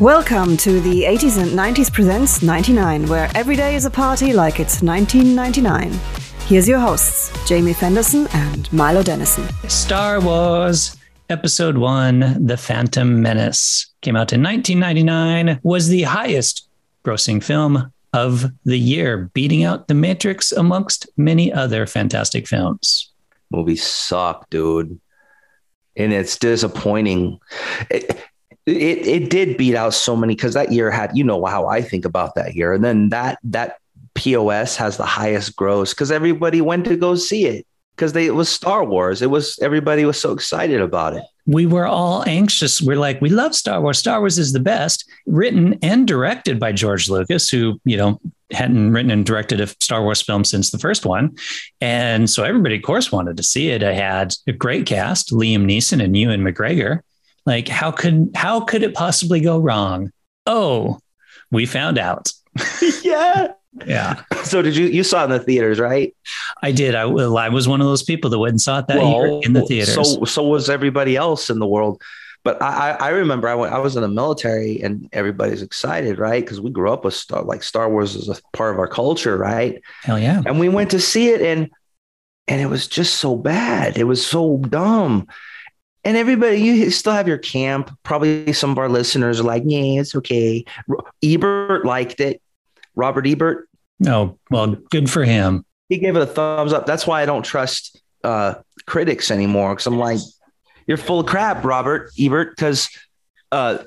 Welcome to the 80s and 90s Presents 99, where every day is a party like it's 1999. Here's your hosts, Jamie Fenderson and Milo Dennison. Star Wars Episode 1 The Phantom Menace came out in 1999, was the highest grossing film of the year, beating out The Matrix amongst many other fantastic films. Movie suck, dude. And it's disappointing. It, it, it did beat out so many because that year had, you know, how I think about that year. And then that, that POS has the highest gross because everybody went to go see it because they it was Star Wars. It was everybody was so excited about it. We were all anxious. We're like, we love Star Wars. Star Wars is the best. Written and directed by George Lucas, who you know hadn't written and directed a Star Wars film since the first one, and so everybody, of course, wanted to see it. It had a great cast: Liam Neeson and Ewan McGregor. Like, how could how could it possibly go wrong? Oh, we found out. yeah. Yeah. So did you you saw it in the theaters, right? I did. I, I was one of those people that went and saw it that well, year in the theaters. So so was everybody else in the world. But I I remember I went I was in the military and everybody's excited, right? Because we grew up with Star like Star Wars is a part of our culture, right? Hell yeah. And we went to see it and and it was just so bad. It was so dumb. And everybody, you still have your camp. Probably some of our listeners are like, "Yeah, it's okay." Ebert liked it. Robert Ebert. Oh, well, good for him. He gave it a thumbs up. That's why I don't trust uh, critics anymore because I'm like, you're full of crap, Robert Ebert, because uh,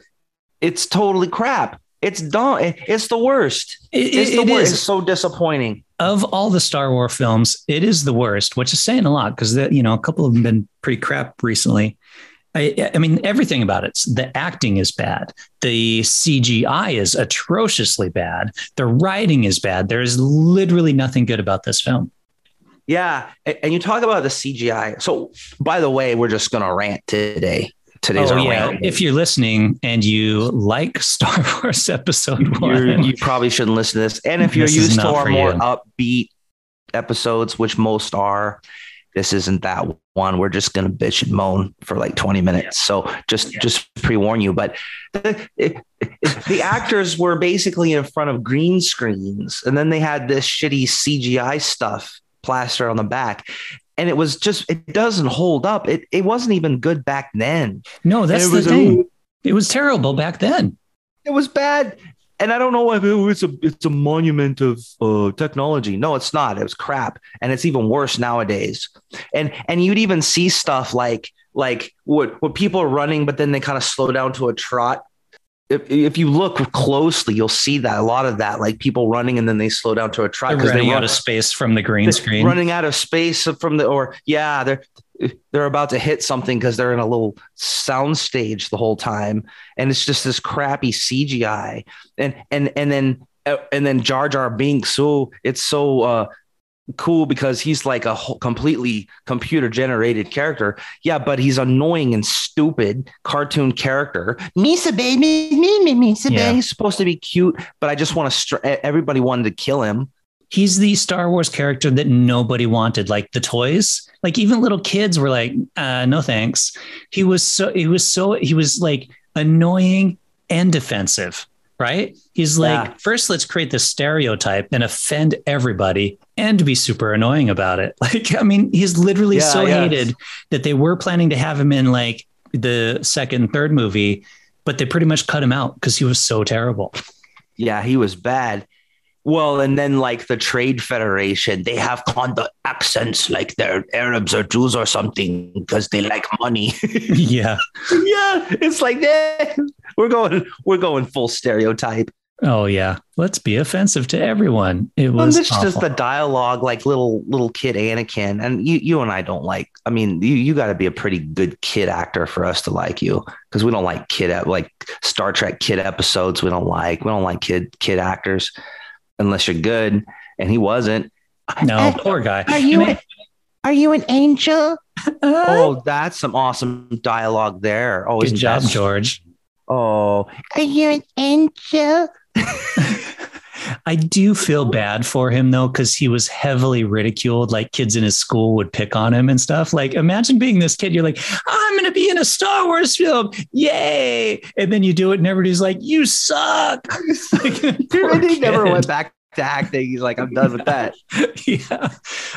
it's totally crap. It's dumb. It's the worst. It, it's the it worst. Is. It's so disappointing. Of all the Star Wars films, it is the worst, which is saying a lot because you know a couple of them been pretty crap recently. I, I, mean, everything about it. The acting is bad. The CGI is atrociously bad. The writing is bad. There is literally nothing good about this film. Yeah. And you talk about the CGI. So, by the way, we're just going to rant today. Today's oh, yeah. If you're listening and you like Star Wars Episode One, you probably shouldn't listen to this. And if you're used to our more you. upbeat episodes, which most are, this isn't that one. We're just going to bitch and moan for like 20 minutes. So just, yeah. just pre warn you, but the, it, it, the actors were basically in front of green screens and then they had this shitty CGI stuff plastered on the back. And it was just, it doesn't hold up. It, it wasn't even good back then. No, that's the thing. A, it was terrible back then. It was bad and I don't know if it, it's a it's a monument of uh, technology. No, it's not. It was crap, and it's even worse nowadays. And and you'd even see stuff like like what what people are running, but then they kind of slow down to a trot. If, if you look closely, you'll see that a lot of that, like people running and then they slow down to a trot because they run out of space from the green screen. Running out of space from the or yeah, they're they're about to hit something because they're in a little sound stage the whole time. And it's just this crappy cgi and and and then uh, and then jar jar binks so it's so uh cool because he's like a completely computer generated character yeah but he's annoying and stupid cartoon character misa baby me me misa yeah. baby he's supposed to be cute but i just want to str- everybody wanted to kill him he's the Star Wars character that nobody wanted. Like the toys, like even little kids were like, uh, "No thanks." He was so he was so he was like annoying and defensive. Right? He's like, yeah. first, let's create this stereotype and offend everybody and be super annoying about it. Like, I mean, he's literally yeah, so hated that they were planning to have him in like the second, third movie, but they pretty much cut him out because he was so terrible. Yeah, he was bad. Well, and then like the Trade Federation, they have kind of accents like they're Arabs or Jews or something because they like money. yeah, yeah. It's like eh, we're going, we're going full stereotype. Oh yeah, let's be offensive to everyone. It was. It's just the dialogue, like little little kid Anakin, and you you and I don't like. I mean, you you got to be a pretty good kid actor for us to like you because we don't like kid like Star Trek kid episodes. We don't like we don't like kid kid actors unless you're good. And he wasn't. No, uh, poor guy. Are you? an, are you an angel? oh, that's some awesome dialogue there. Oh, good job, George. Oh, are you an angel? I do feel bad for him though, because he was heavily ridiculed. Like kids in his school would pick on him and stuff. Like imagine being this kid. You're like, I'm going to be in a Star Wars film, yay! And then you do it, and everybody's like, you suck. like, and he never went back to acting. He's like, I'm done with that. yeah,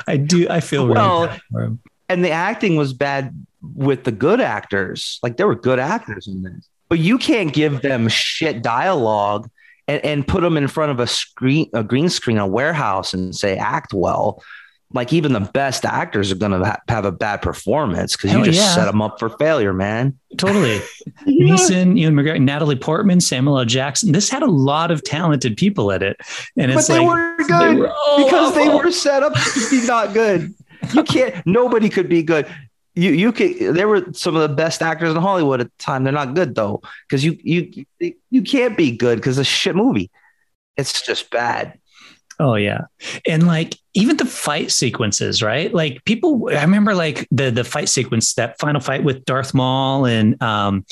I do. I feel really Well, bad for him. and the acting was bad with the good actors. Like there were good actors in this, but you can't give them shit dialogue and, and put them in front of a screen, a green screen, a warehouse, and say act well. Like even the best actors are gonna ha- have a bad performance because you just yeah. set them up for failure, man. Totally. Neeson, Ewan McGregor, Natalie Portman, Samuel L. Jackson. This had a lot of talented people in it, and But it's they like were good were all because they oh. were set up to be not good. You can't. Nobody could be good. You you could. There were some of the best actors in Hollywood at the time. They're not good though because you you you can't be good because a shit movie. It's just bad. Oh yeah. And like even the fight sequences, right? Like people I remember like the the fight sequence, that final fight with Darth Maul and um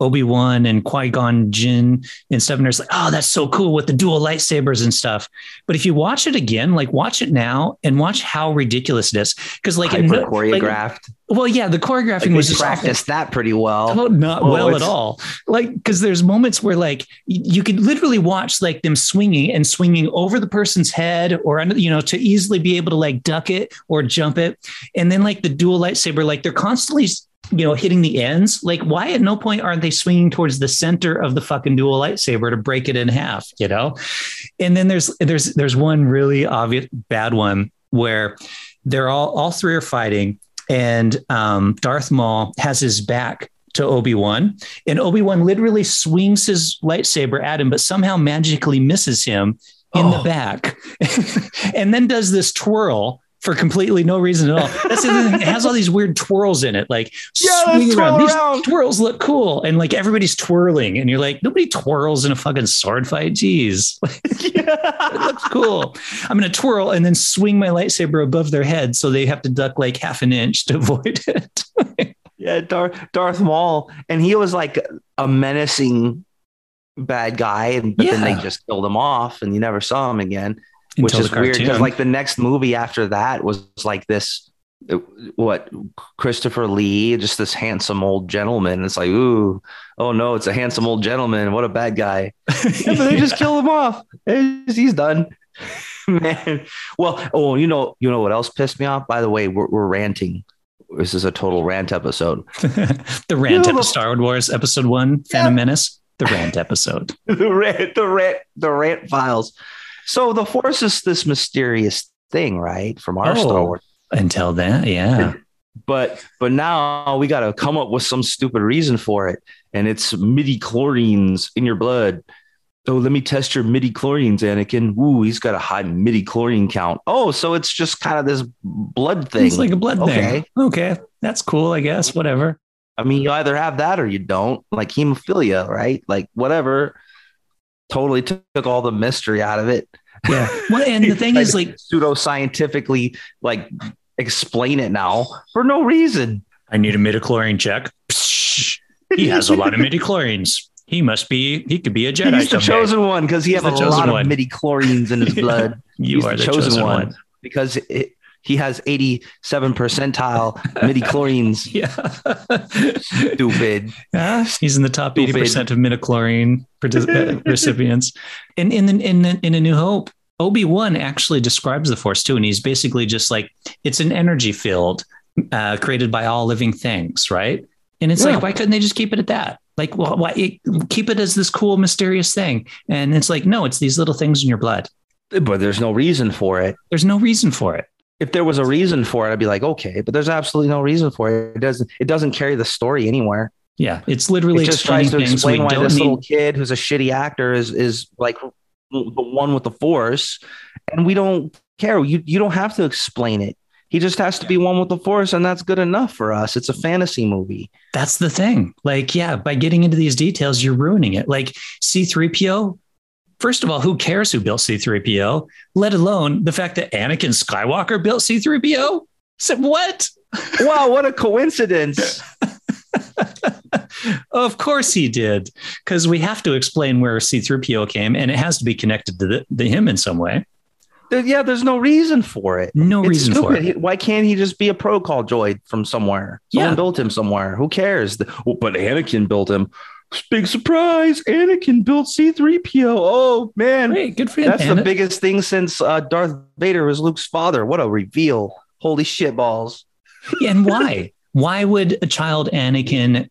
Obi-Wan and Qui-Gon Jinn and stuff. And there's like, oh, that's so cool with the dual lightsabers and stuff. But if you watch it again, like watch it now and watch how ridiculous it is. Because like, in Hyper no- like- choreographed. well, yeah, the choreographing Like, was just awful. practiced that pretty well. Oh, not Oh, well at all. Like, because there's moments where, like, you could literally watch like them swinging and swinging over the person's head, or under- you know, to easily be able to like duck it or jump it, and then like the dual lightsaber, like they're constantly, you know, hitting the ends. Like, why at no point aren't they swinging towards the center of the fucking dual lightsaber to break it in half? You know, and then there's there's there's one really obvious bad one where they're all all three are fighting and um, Darth Maul has his back to Obi Wan, and Obi Wan literally swings his lightsaber at him, but somehow magically misses him in the Oh. back, and then does this twirl. For completely no reason at all. That's the thing. It has all these weird twirls in it, like Yeah, swing twirl These around. twirls look cool, and like everybody's twirling, and you're like, nobody twirls in a fucking sword fight. Jeez, it looks cool. I'm to twirl and then swing my lightsaber above their head so they have to duck like half an inch to avoid it. Yeah, Darth Darth Maul, and he was like a menacing bad guy, and but then they just killed him off, and you never saw him again, which is weird because like the next movie after that was like this, uh, what Christopher Lee, just this handsome old gentleman. It's like, ooh, oh no, it's a handsome old gentleman. What a bad guy. Yeah, but they just kill him off. He's he's done. Man, well, oh, you know, you know what else pissed me off? By the way, we're, we're ranting. This is a total rant episode. the rant You know, episode, Star Wars episode one, Phantom Menace, the rant episode. the rant, the rant, the rant files. So the Force is this mysterious thing, right? From our Star Oh. Wars, Until then, yeah. but but now we got to come up with some stupid reason for it, and it's midichlorians in your blood. Oh, let me test your midichlorians, Anakin. Ooh, he's got a high midichlorian count. Oh, so it's just kind of this blood thing. It's like a blood Okay. thing. Okay. That's cool, I guess. Whatever. I mean, you either have that or you don't, like hemophilia, right? Like whatever. Totally took all the mystery out of it. Yeah. Well, and the thing is, like, pseudo scientifically, like explain it now for no reason. I need a midichlorian check. Psh, he has a lot of midichlorians. He must be, he could be a Jedi. He's the someday. chosen one because he He's has a lot one. of midichlorians in his Yeah. blood. You He's are the chosen, one. because it, he has 87 percentile midichlorians. Yeah. Stupid. Yeah, he's in the top 80% of midichlorian partic- uh, recipients. And in, in in in A New Hope, Obi Wan actually describes the Force too, and he's basically just like it's an energy field uh, created by all living things, right? And it's Yeah. like, why couldn't they just keep it at that? Like, well, why it, keep it as this cool, mysterious thing? And it's like, no, it's these little things in your blood. But there's no reason for it. There's no reason for it. If there was a reason for it, I'd be like, okay, but there's absolutely no reason for it. It doesn't it doesn't carry the story anywhere. Yeah, it's literally it just tries to explain why this need. little kid who's a shitty actor is is like the one with the force and we don't care you you don't have to explain it he just has to be one with the force and that's good enough for us it's a fantasy movie That's the thing. Like, yeah, by getting into these details, you're ruining it. Like C3PO, first of all, who cares who built C3PO, let alone the fact that Anakin Skywalker built C3PO? So what? wow what a coincidence Of course he did, because we have to explain where C3PO came, and it has to be connected to, the, to him in some way. There- yeah, there's no reason for it. No It's reason for it. He- Why can't he just be a protocol droid from somewhere? Someone Yeah. built him somewhere. Who cares? The- oh, but Anakin built him. Big surprise! Anakin built C-3PO. Oh man, Great, good for him. that's man. the biggest thing since uh, Darth Vader was Luke's father. What a reveal! Holy shit balls! and why? why would a child Anakin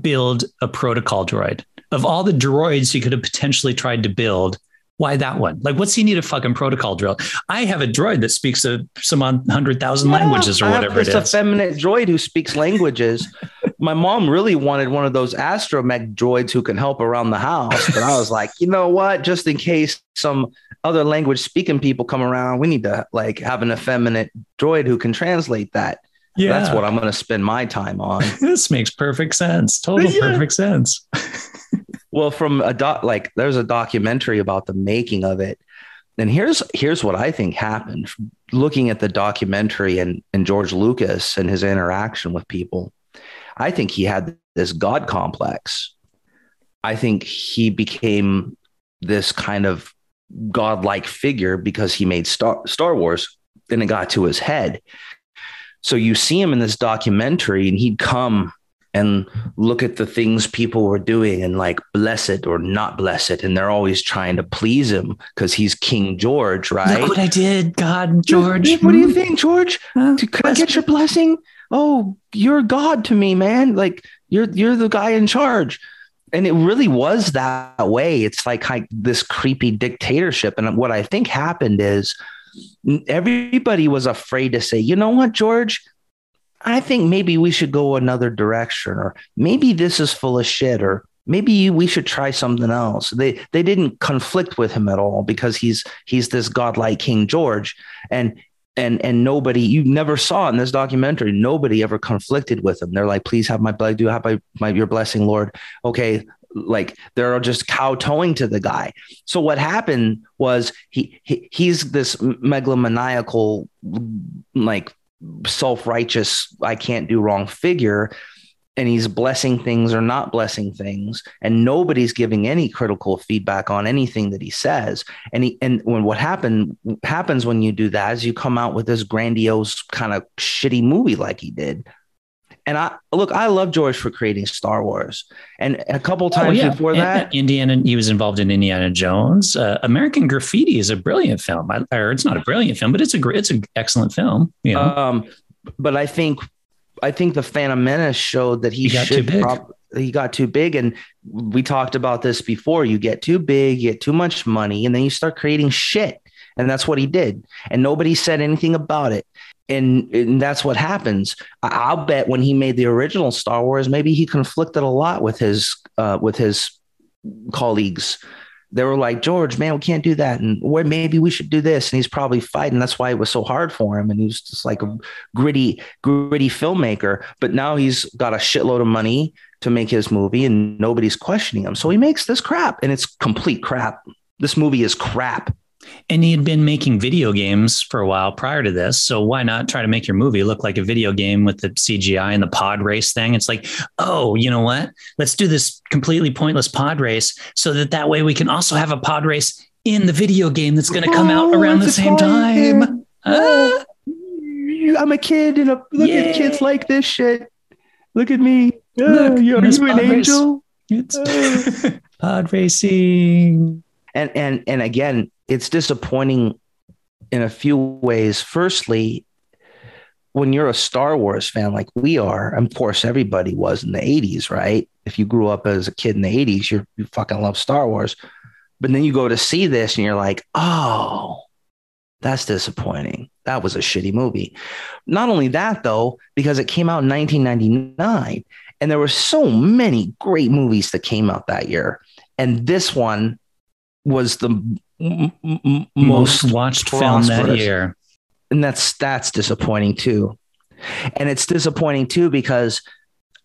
build a protocol droid? Of all the droids he could have potentially tried to build, why that one? Like, what's he need a fucking protocol drill? I have a droid that speaks a, some hundred thousand languages or I whatever it this is. effeminate droid who speaks languages. My mom really wanted one of those astromech droids who can help around the house, but I was like, you know what? Just in case some other language speaking people come around, we need to like have an effeminate droid who can translate that. yeah, That's what I'm going to spend my time on. this makes perfect sense. Total Yeah. perfect sense. Well, from a doc, like there's a documentary about the making of it, and here's here's what I think happened. Looking at the documentary and and George Lucas and his interaction with people, I think he had this god complex. I think he became this kind of godlike figure because he made Star Star Wars, and it got to his head. So you see him in this documentary, and he'd come and look at the things people were doing and like bless it or not bless it. And they're always trying to please him because he's King George, right? Look what I did, God, George. What do you Hmm? think, George? Huh? Could I get your blessing? Oh, you're God to me, man. Like you're you're the guy in charge. And it really was that way. It's like kind this creepy dictatorship. And what I think happened is everybody was afraid to say, you know what, George? I think maybe we should go another direction, or maybe this is full of shit, or maybe we should try something else. They they didn't conflict with him at all because he's he's this godlike King George, and and and nobody you never saw in this documentary. Nobody ever conflicted with him. They're like, please have my blood, do have my, my your blessing, Lord. Okay, like they're just kowtowing to the guy. So what happened was he, he he's this megalomaniacal like self-righteous I can't do wrong figure and he's blessing things or not blessing things and nobody's giving any critical feedback on anything that he says and he and when what happened happens when you do that is you come out with this grandiose kind of shitty movie like he did and I look, I love George for creating Star Wars, and a couple times Oh, yeah. before And- that, Indiana, he was involved in Indiana Jones. Uh, American Graffiti is a brilliant film. I, or it's not a brilliant film, but it's a gr- it's an excellent film. You know, Um, but I think I think the Phantom Menace showed that he, He got should too big. prob- he got too big, and we talked about this before. You get too big, you get too much money, and then you start creating shit, and that's what he did. And nobody said anything about it. And, and that's what happens. I- I'll bet when he made the original Star Wars, maybe he conflicted a lot with his uh, with his colleagues. They were like, George, man, we can't do that, and where maybe we should do this. And he's probably fighting. That's why it was so hard for him. And he was just like a gritty, gritty filmmaker. But now he's got a shitload of money to make his movie, and nobody's questioning him. So he makes this crap, and it's complete crap. This movie is crap. And he had been making video games for a while prior to this. So why not try to make your movie look like a video game with the CGI and the pod race thing? It's like, oh, you know what? Let's do this completely pointless pod race so that that way we can also have a pod race in the video game that's going to come out Oh, around the same time. game. Ah. I'm a kid, and a, look Yay. at kids like this shit. Look at me. Look, Uh, you're, you an Race. angel. It's pod racing. and and and again it's disappointing in a few ways. Firstly when you're a star wars fan like we are and of course everybody was in the 80s right? If you grew up as a kid in the 80s you're, you fucking love star wars. But then you go to see this and you're like oh that's disappointing. That was a shitty movie. Not only that though because it came out in 1999 and there were so many great movies that came out that year. And this one was the m- m- m- Most most watched film that year. and that's that's disappointing too and it's disappointing too because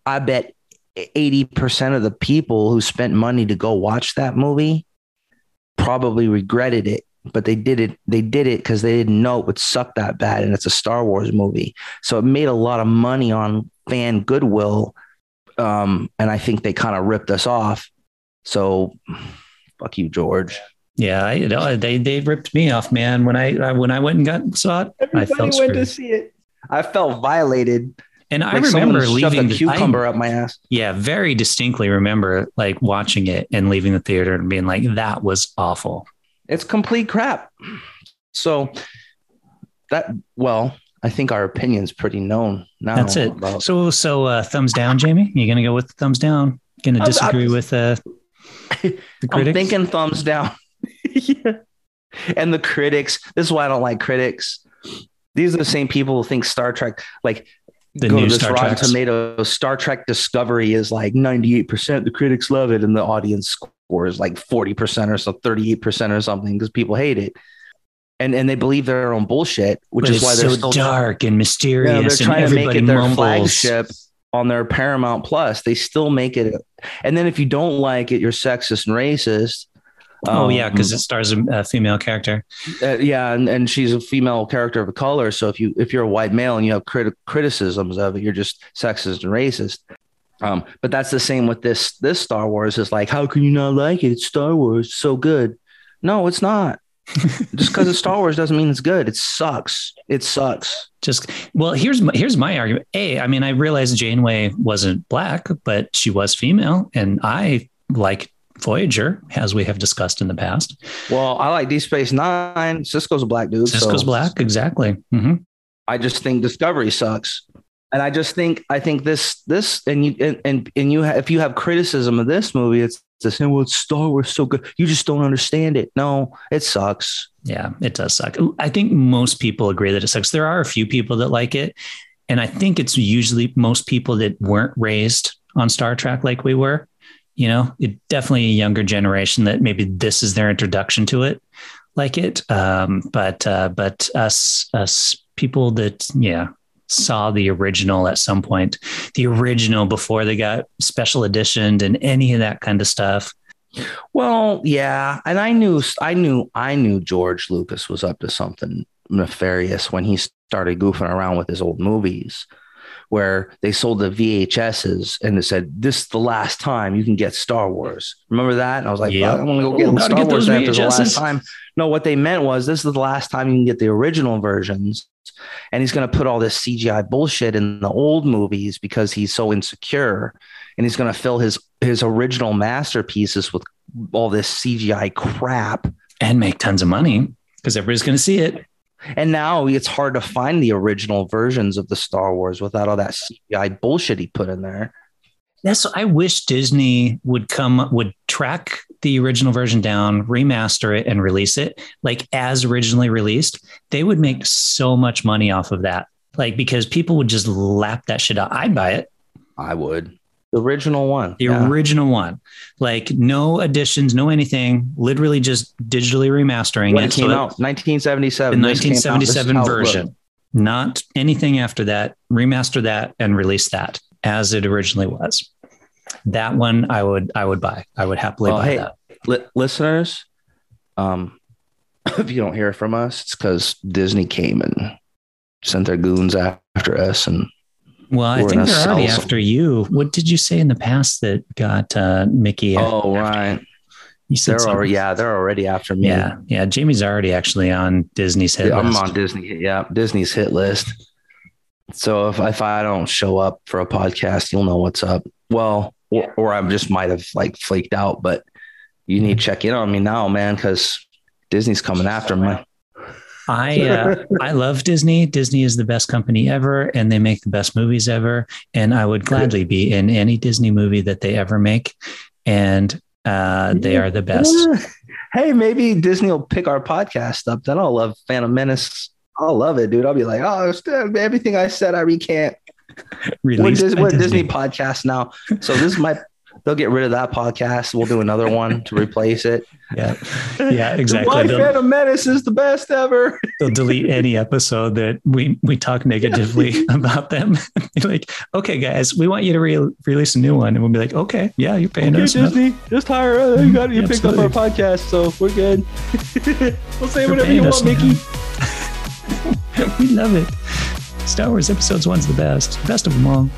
i bet 80% of the people who spent money to go watch that movie probably regretted it but they did it they did it because they didn't know it would suck that bad and it's a star wars movie so it made a lot of money on fan goodwill Um, and I think they kind of ripped us off. So fuck you, George. Yeah, I, no, they they ripped me off, man. When I when I went and got saw it, I felt screwed. see it. I felt violated. And I Like someone remember leaving the- cucumber I- up my ass. yeah, very distinctly remember like watching it and leaving the theater and being like, that was awful. It's complete crap. So that well, I think our opinion's pretty known now. That's it. about- So so uh, thumbs down, Jamie. You're gonna go with thumbs down? Gonna disagree I'm- with uh, the I'm thinking thumbs down. Yeah. And the critics. This is why I don't like critics. These are the same people who think Star Trek, like The go to this Star Rotten Treks. Tomatoes, Star Trek Discovery is like 98%. The critics love it, and the audience score is like 40% or so, 38% or something because people hate it. And and they believe their own bullshit, which But is why they're so still dark and mysterious, they're trying to make it their mumbles. flagship on their Paramount Plus. They still make it, and then if you don't like it, you're sexist and racist. Oh yeah, Um, because it stars a, a female character. uh, yeah, and, and she's a female character of color. So if you if you're a white male and you have criti- criticisms of it, you're just sexist and racist. Um, but that's the same with this this Star Wars. Is like, how can you not like it? It's Star Wars, it's so good. No, it's not. just because it's Star Wars doesn't mean it's good. It sucks. It sucks. Just well, here's my, here's my argument. A, I mean, I realized Janeway wasn't black, but she was female, and I like Voyager, as we have discussed in the past. Well, I like Deep Space Nine. Sisko's a black dude. Sisko's so black, exactly. hmm I just think Discovery sucks. And I just think I think this this and you and and, and you ha- if you have criticism of this movie, it's the same. Well, it's Star Wars so good. You just don't understand it. No, it sucks. Yeah, it does suck. I think most people agree that it sucks. There are a few people that like it, and I think it's usually most people that weren't raised on Star Trek like we were. You know, it definitely a younger generation that maybe this is their introduction to it, like it. Um, but uh, but us us people that yeah saw the original at some point, the original before they got special editioned and any of that kind of stuff. Well, yeah, and I knew I knew I knew George Lucas was up to something nefarious when he started goofing around with his old movies where they sold the VHSs and they said this is the last time you can get Star Wars. Remember that? And I was like, Yeah. I'm gonna go oh, get Ooh, Star get Wars those after the last time. No, what they meant was this is the last time you can get the original versions. And he's gonna put all this CGI bullshit in the old movies because he's so insecure. And he's gonna fill his his original masterpieces with all this CGI crap. And make tons of money because everybody's going to see it. And now it's hard to find the original versions of the Star Wars without all that CGI bullshit he put in there. That's I wish Disney would come would track the original version down, remaster it, and release it like as originally released. They would make so much money off of that. Like because people would just lap that shit out. I'd buy it. I would. The original one. The yeah. original one. Like no additions, no anything, literally just digitally remastering when it. it came so out, 1977. the This came out, 1977 how it looked. version, not anything after that. Remaster that and release that as it originally was. That one I would I would buy. I would happily Well, buy hey, that. Li- listeners, um, if you don't hear from us, it's because Disney came and sent their goons after us. And Well, I think they're already some- after you. What did you say in the past that got uh, Mickey? oh, right, you said they're already yeah, they're already after me. yeah, yeah. Jamie's already actually on Disney's hit Yeah, I'm list. on Disney. Yeah, Disney's hit list. So if if I don't show up for a podcast, you'll know what's up. Well, or, or I just might have like flaked out, but you need to check in on me now, man, because Disney's coming after me. I uh, I love Disney. Disney is the best company ever, and they make the best movies ever. And I would gladly be in any Disney movie that they ever make. And uh, they are the best. Hey, maybe Disney will pick our podcast up. Then I'll love Phantom Menace. I'll love it, dude. I'll be like, oh, everything I said, I recant. What, Released Dis- what Disney. Disney. podcast now? So this is my. They'll get rid of that podcast. We'll do another one to replace it. Yeah, yeah, exactly. Why They'll, Phantom Menace is the best ever. they'll delete any episode that we we talk negatively about them. Like, okay, guys, we want you to re- release a new one, and we'll be like, okay, yeah, you're paying us. enough. just hire us. You got you picked up our podcast, so we're good. we'll say You're whatever you want, Mickey. we love it. Star Wars episodes one's the best, best of them all.